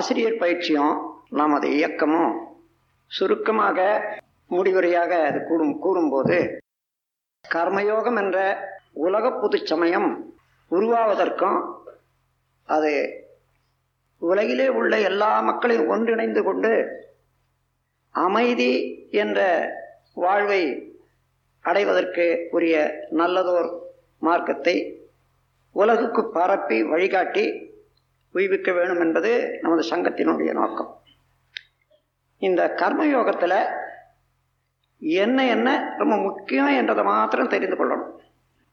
ஆசிரியர் பயிற்சியும் நமது இயக்கமும் சுருக்கமாக முடிவுரையாக அது கூடும் கூறும்போது கர்மயோகம் என்ற உலக பொது சமயம் உருவாவதற்கும் அது உலகிலே உள்ள எல்லா மக்களையும் ஒன்றிணைந்து கொண்டு அமைதி என்ற வாழ்வை அடைவதற்கு உரிய நல்லதோர் மார்க்கத்தை உலகுக்கு பரப்பி வழிகாட்டி உய்விக்க வேணும் என்பது நமது சங்கத்தினுடைய நோக்கம். இந்த கர்மயோகத்தில் என்ன என்ன ரொம்ப முக்கியம் என்றதை மாத்திரம் தெரிந்து கொள்ளணும்.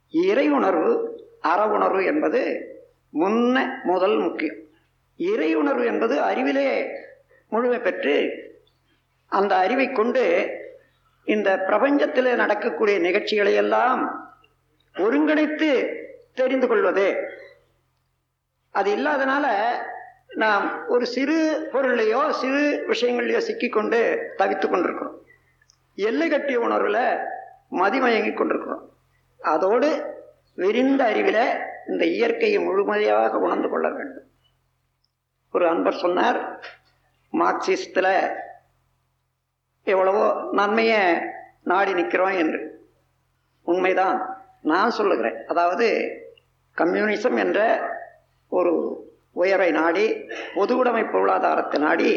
இறை உணர்வு அற உணர்வு என்பது முன்ன முதல் முக்கியம். இறை உணர்வு என்பது அறிவிலே முழுமை பெற்று அந்த அறிவை கொண்டு இந்த பிரபஞ்சத்தில் நடக்கக்கூடிய நிகழ்ச்சிகளை எல்லாம் ஒருங்கிணைத்து தெரிந்து கொள்வது அது இல்லாதனால நாம் ஒரு சிறு பொருளையோ சிறு விஷயங்களையோ சிக்கிக்கொண்டு தவித்து கொண்டிருக்கிறோம். எல்லை கட்டிய உணர்வில் மதிமயங்கி கொண்டிருக்கிறோம். அதோடு விரிந்த அறிவில் இந்த இயற்கையை முழுமையாக உணர்ந்து கொள்ள வேண்டும். ஒரு அன்பர் சொன்னார் மார்க்சிஸ்டில் எவ்வளவோ நன்மையை நாடி நிற்கிறோம் என்று. உண்மைதான். நான் சொல்லுகிறேன். அதாவது கம்யூனிசம் என்ற ஒரு உயர்வை நாடி பொதுவுடைமை பொருளாதாரத்தை நாடி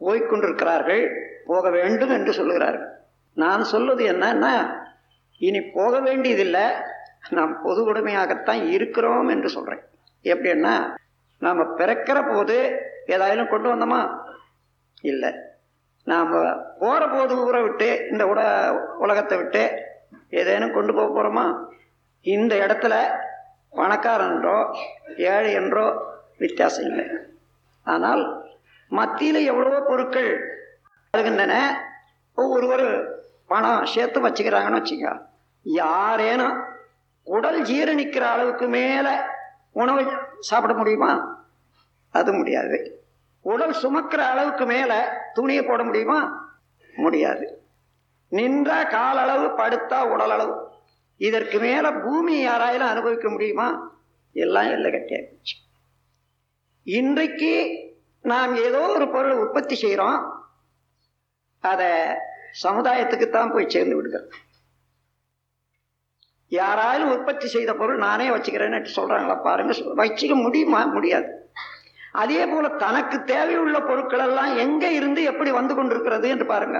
போய்கொண்டிருக்கிறார்கள் போக வேண்டும் என்று சொல்லுகிறார்கள். நான் சொல்வது என்னன்னா இனி போக வேண்டியதில்லை. நாம் பொது உடைமையாகத்தான் இருக்கிறோம் என்று சொல்கிறேன் எப்படின்னா நாம் பிறக்கிற போது ஏதாயிலும் கொண்டு வந்தோமா? இல்லை. நாம் போகிற போது ஊரை விட்டு இந்த உட உலகத்தை விட்டு ஏதேனும் கொண்டு போக போகிறோமா இந்த இடத்துல பணக்காரன் என்றோ ஏழை என்றோ வித்தியாசம் இல்லை. ஆனால் மத்தியில் எவ்வளவோ பொருட்கள் வருகின்றன. ஒவ்வொருவர் பணம் சேர்த்து வச்சுக்கிறாங்கன்னு வச்சுக்க. யாரேனும் உடல் ஜீரணிக்கிற அளவுக்கு மேலே உணவு சாப்பிட முடியுமா? அது முடியாது. உடல் சுமக்கிற அளவுக்கு மேலே துணியை போட முடியுமா? முடியாது. நின்றா காலளவு படுத்தா உடல் அளவு இதற்கு மேல பூமி யாராயிலும் அனுபவிக்க முடியுமா? எல்லாம் எல்லை கட்டியாச்சு இன்றைக்கு நாம் ஏதோ ஒரு பொருளை உற்பத்தி செய்கிறோம் அதை சமுதாயத்துக்கு தான் போய் சேர்ந்து விடுகிறது யாராலும் உற்பத்தி செய்த பொருள் நானே வச்சுக்கிறேன்னு சொல்றாங்களா? பாருங்க வச்சுக்க முடியுமா? முடியாது. அதே போல தனக்கு தேவையுள்ள பொருட்கள் எல்லாம் எங்க இருந்து எப்படி வந்து கொண்டிருக்கிறது என்று பாருங்க.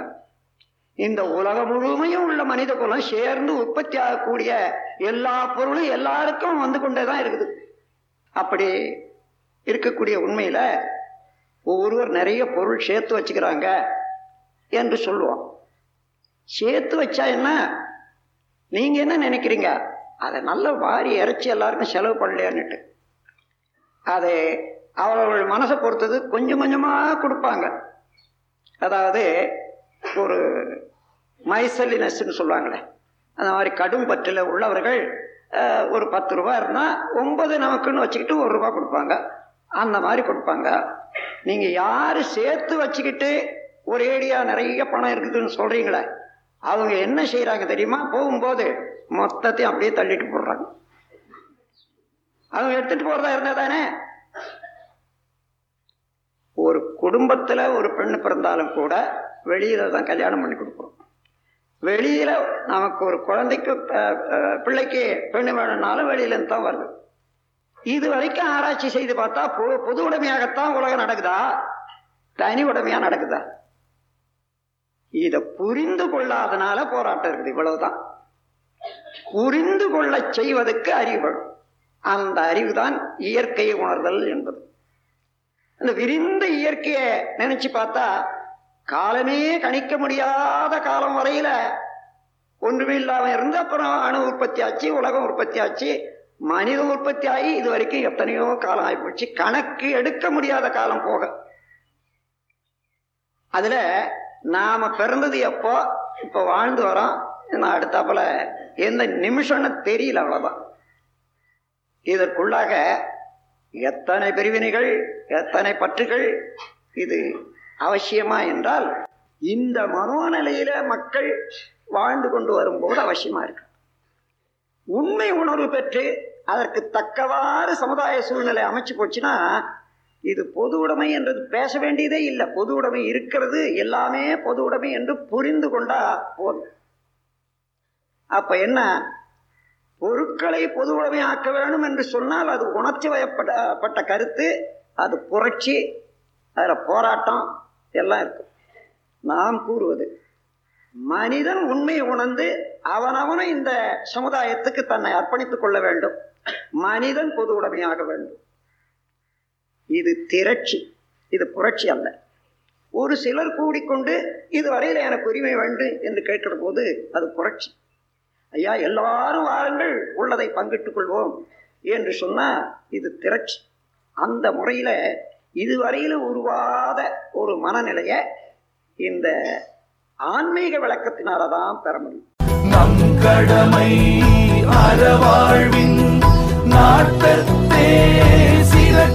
இந்த உலகம் முழுமையும் உள்ள மனித குலம் சேர்ந்து உற்பத்தி ஆகக்கூடிய எல்லா பொருளும் எல்லாருக்கும் வந்து கொண்டே தான் இருக்குது. அப்படி இருக்கக்கூடிய உண்மையில ஒவ்வொருவர் நிறைய பொருள் சேர்த்து வச்சுக்கிறாங்க என்று சொல்லுவோம். சேர்த்து வச்சா என்ன? நீங்க என்ன நினைக்கிறீங்க? அதை நல்ல வாரி இறைச்சி எல்லாருக்கும் செலவு பண்ணலையான்னுட்டு. அதை அவர்கள் மனசை பொறுத்தது கொஞ்சம் கொஞ்சமாக கொடுப்பாங்க. அதாவது ஒரு மைசல்லினஸ்ன்னு சொல்லுவாங்களே அந்த மாதிரி கடும் பற்றில் உள்ளவர்கள் ஒரு பத்து ரூபா இருந்தால் ஒன்பது நமக்குன்னு வச்சுக்கிட்டு ஒரு ரூபா கொடுப்பாங்க. அந்த மாதிரி கொடுப்பாங்க. நீங்கள் யார் சேர்த்து வச்சுக்கிட்டு ஒரேடியாக நிறைய பணம் இருக்குதுன்னு சொல்கிறீங்களே அவங்க என்ன செய்கிறாங்க தெரியுமா? போகும்போது மொத்தத்தையும் அப்படியே தள்ளிட்டு போடுறாங்க. அவங்க எடுத்துகிட்டு போகிறதா இருந்தால் தானே? ஒரு குடும்பத்தில் ஒரு பெண்ணு பிறந்தாலும் கூட வெளியில தான் கல்யாணம் பண்ணி கொடுக்குறோம் வெளியில் நமக்கு ஒரு குழந்தைக்கு பிள்ளைக்கு பெண்ணு வேணும்னாலும் வெளியிலேருந்து தான் வருது. இது வரைக்கும் ஆராய்ச்சி செய்து பார்த்தா பொது உடைமையாகத்தான் உலகம் நடக்குதா? தனி உடைமையாக நடக்குதா? இதை புரிந்து கொள்ளாதனால போராட்டம் இருக்குது. இவ்வளவுதான். புரிந்து கொள்ள செய்வதற்கு அறிவு அந்த அறிவு தான் இயற்கையை உணர்தல் என்பது. அந்த விரிந்த இயற்கையை நினைச்சு பார்த்தா காலமே கணிக்க முடியாத காலம் வரையில ஒன்றுமே இல்லாம இருந்து அப்புறம் அணு உற்பத்தி ஆச்சு உலகம் உற்பத்தி ஆச்சு மனித உற்பத்தி ஆகி இது வரைக்கும் எத்தனையோ காலம் ஆகிப்போச்சு. கணக்கு எடுக்க முடியாத காலம் போக. அதுல நாம பிறந்தது எப்போ? இப்ப வாழ்ந்து வரோம். நான் அடுத்தாப்புல எந்த நிமிஷம்னு தெரியல அவ்வளவுதான். இதற்குள்ளாக எத்தனை பிரிவினைகள் எத்தனை பற்றுகள் இது அவசியமா என்றால் இந்த மனோநிலையில மக்கள் வாழ்ந்து கொண்டு வரும்போது அவசியமா இருக்கு. உண்மை உணர்வு பெற்று அதற்கு தக்கவாறு சமுதாய சூழ்நிலை அமைச்சு போச்சுன்னா இது பொது உடைமை என்றது பேச வேண்டியதே இல்லை. பொது உடைமை இருக்கிறது எல்லாமே பொது உடைமை என்று புரிந்து கொண்டா போதும். அப்ப என்ன? பொருட்களை பொது ஆக்க வேண்டும் என்று சொன்னால் அது உணர்ச்சி வயப்பட்ட கருத்து அது புரட்சி அதில் போராட்டம் எல்லாம் இருக்கும் நாம் கூறுவது மனிதன் உண்மையை உணர்ந்து அவனவனும் இந்த சமுதாயத்துக்கு தன்னை அர்ப்பணித்துக் கொள்ள வேண்டும். மனிதன் பொது உடைமையாக வேண்டும். இது திரட்சி இது புரட்சி அல்ல. ஒரு சிலர் கூடிக்கொண்டு இதுவரையில் எனக்கு உரிமை வேண்டும் என்று கேட்கிற போது அது புரட்சி. ஐயா எல்லாரும் வாருங்கள் உள்ளதை பங்கிட்டுக் கொள்வோம் என்று சொன்னால் இது திரட்சி. அந்த முறையில் இதுவரையில் உருவாத ஒரு மனநிலையை இந்த ஆன்மீக விளக்கத்தினாலதான் பெற முடியும். நம் கடமை அறவாழ்வின் நாட்டத்தே சிறக்க